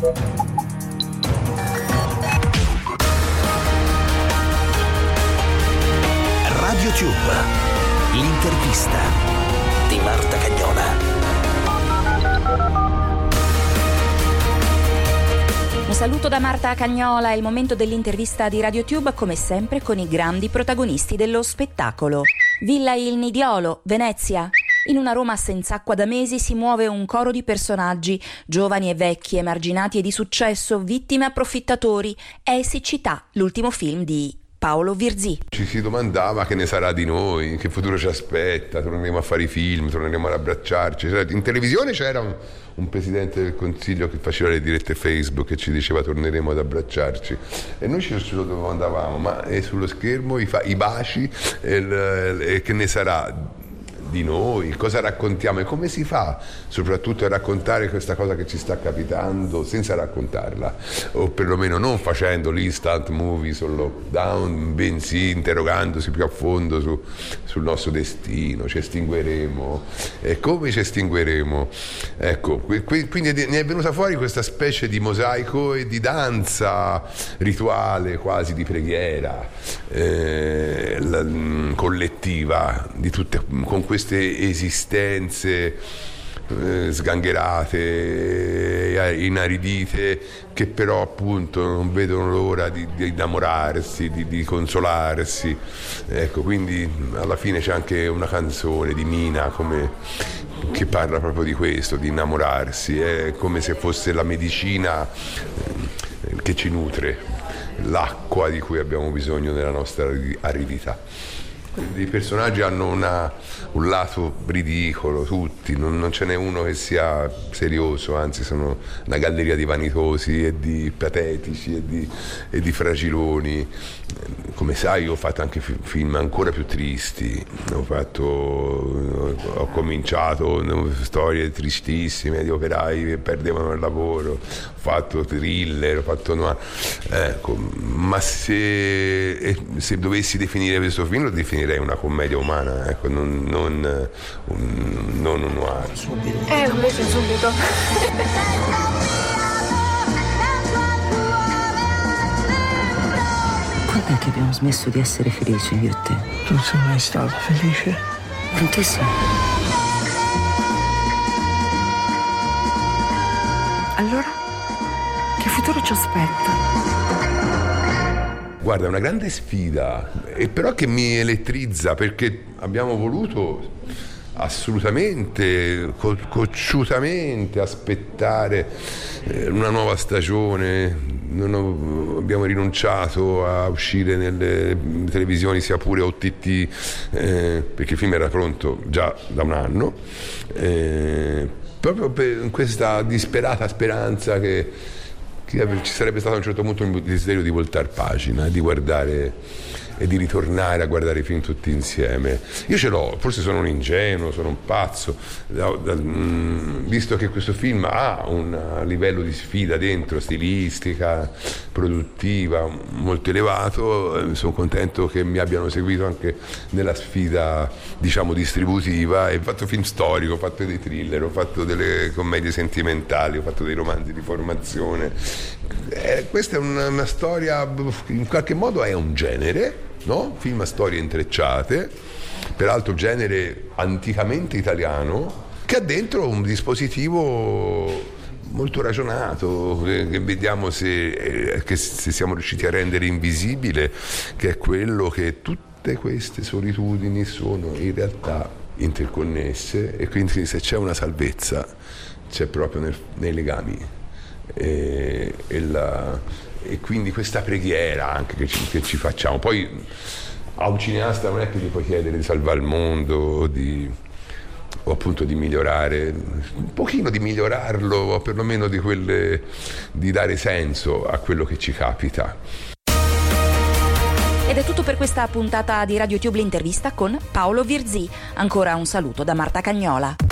Radio Tube, l'intervista di Marta Cagnola. Un saluto da Marta Cagnola, è il momento dell'intervista di RadioTube, come sempre con i grandi protagonisti dello spettacolo. Villa Il Nidiolo, Venezia. In una Roma senza acqua da mesi si muove un coro di personaggi, giovani e vecchi, emarginati e di successo, vittime e approfittatori. È Siccità, l'ultimo film di Paolo Virzì. Ci si domandava che ne sarà di noi, che futuro ci aspetta, torneremo a fare i film, torneremo ad abbracciarci. In televisione c'era un, un, presidente del consiglio che faceva le dirette Facebook e ci diceva torneremo ad abbracciarci. E noi ci, lo domandavamo, ma è sullo schermo i, fa, i baci e, il, e che ne sarà? Di noi, cosa raccontiamo e come si fa soprattutto a raccontare questa cosa che ci sta capitando senza raccontarla o perlomeno non facendo l'instant movie sul lockdown, bensì interrogandosi più a fondo su, sul nostro destino, ci estingueremo e come ci estingueremo. Ecco, quindi ne è venuta fuori questa specie di mosaico e di danza rituale quasi di preghiera eh, la, collettiva di tutte, con questo queste esistenze eh, sgangherate, eh, inaridite, che però appunto non vedono l'ora di, di innamorarsi, di, di, consolarsi. Ecco, quindi alla fine c'è anche una canzone di Mina come, che parla proprio di questo, di innamorarsi, è come se fosse la medicina eh, che ci nutre, l'acqua di cui abbiamo bisogno nella nostra aridità. I personaggi hanno una, un lato ridicolo, tutti, non, non, ce n'è uno che sia serioso, anzi sono una galleria di vanitosi e di patetici e di, e di fragiloni. Come sai ho fatto anche film ancora più tristi, ho, fatto, ho cominciato storie tristissime di operai che perdevano il lavoro, ho fatto thriller, ho fatto noir. Ecco, ma se, se dovessi definire questo film lo definirei definirei una commedia umana, ecco, non, non, un, non un noir. Eh, invece subito. Quando è che abbiamo smesso di essere felici io e te? Tu non sei mai stata felice? Con te sì. Allora? Che futuro ci aspetta? Guarda, è una grande sfida, e però che mi elettrizza perché abbiamo voluto assolutamente, co- cocciutamente aspettare eh, una nuova stagione, ho, abbiamo rinunciato a uscire nelle televisioni sia pure OTT eh, perché il film era pronto già da un anno, eh, proprio per questa disperata speranza che ci sarebbe stato a un certo punto il desiderio di voltare pagina, di guardare e di ritornare a guardare i film tutti insieme. Io ce l'ho, forse sono un ingenuo, sono un pazzo, da, da, mh, mm, visto che questo film ha un livello di sfida dentro, stilistica, produttiva, molto elevato, eh, sono contento che mi abbiano seguito anche nella sfida, diciamo, distributiva. Ho fatto film storico, ho fatto dei thriller, ho fatto delle commedie sentimentali, ho fatto dei romanzi di formazione. Eh, questa è una, una storia, in qualche modo è un genere, no? film a storie intrecciate, peraltro genere anticamente italiano, che ha dentro un dispositivo molto ragionato, che vediamo se, eh, che se siamo riusciti a rendere invisibile, che è quello che tutte queste solitudini sono in realtà interconnesse e quindi se c'è una salvezza c'è proprio nel, nei legami. E, e la, e quindi questa preghiera anche che ci, che ci, facciamo. Poi a un cineasta non è che gli puoi chiedere di salvare il mondo o, di, o appunto di migliorare, un pochino di migliorarlo o perlomeno di, quelle, di dare senso a quello che ci capita. Ed è tutto per questa puntata di RadioTube l'intervista con Paolo Virzì. Ancora un saluto da Marta Cagnola.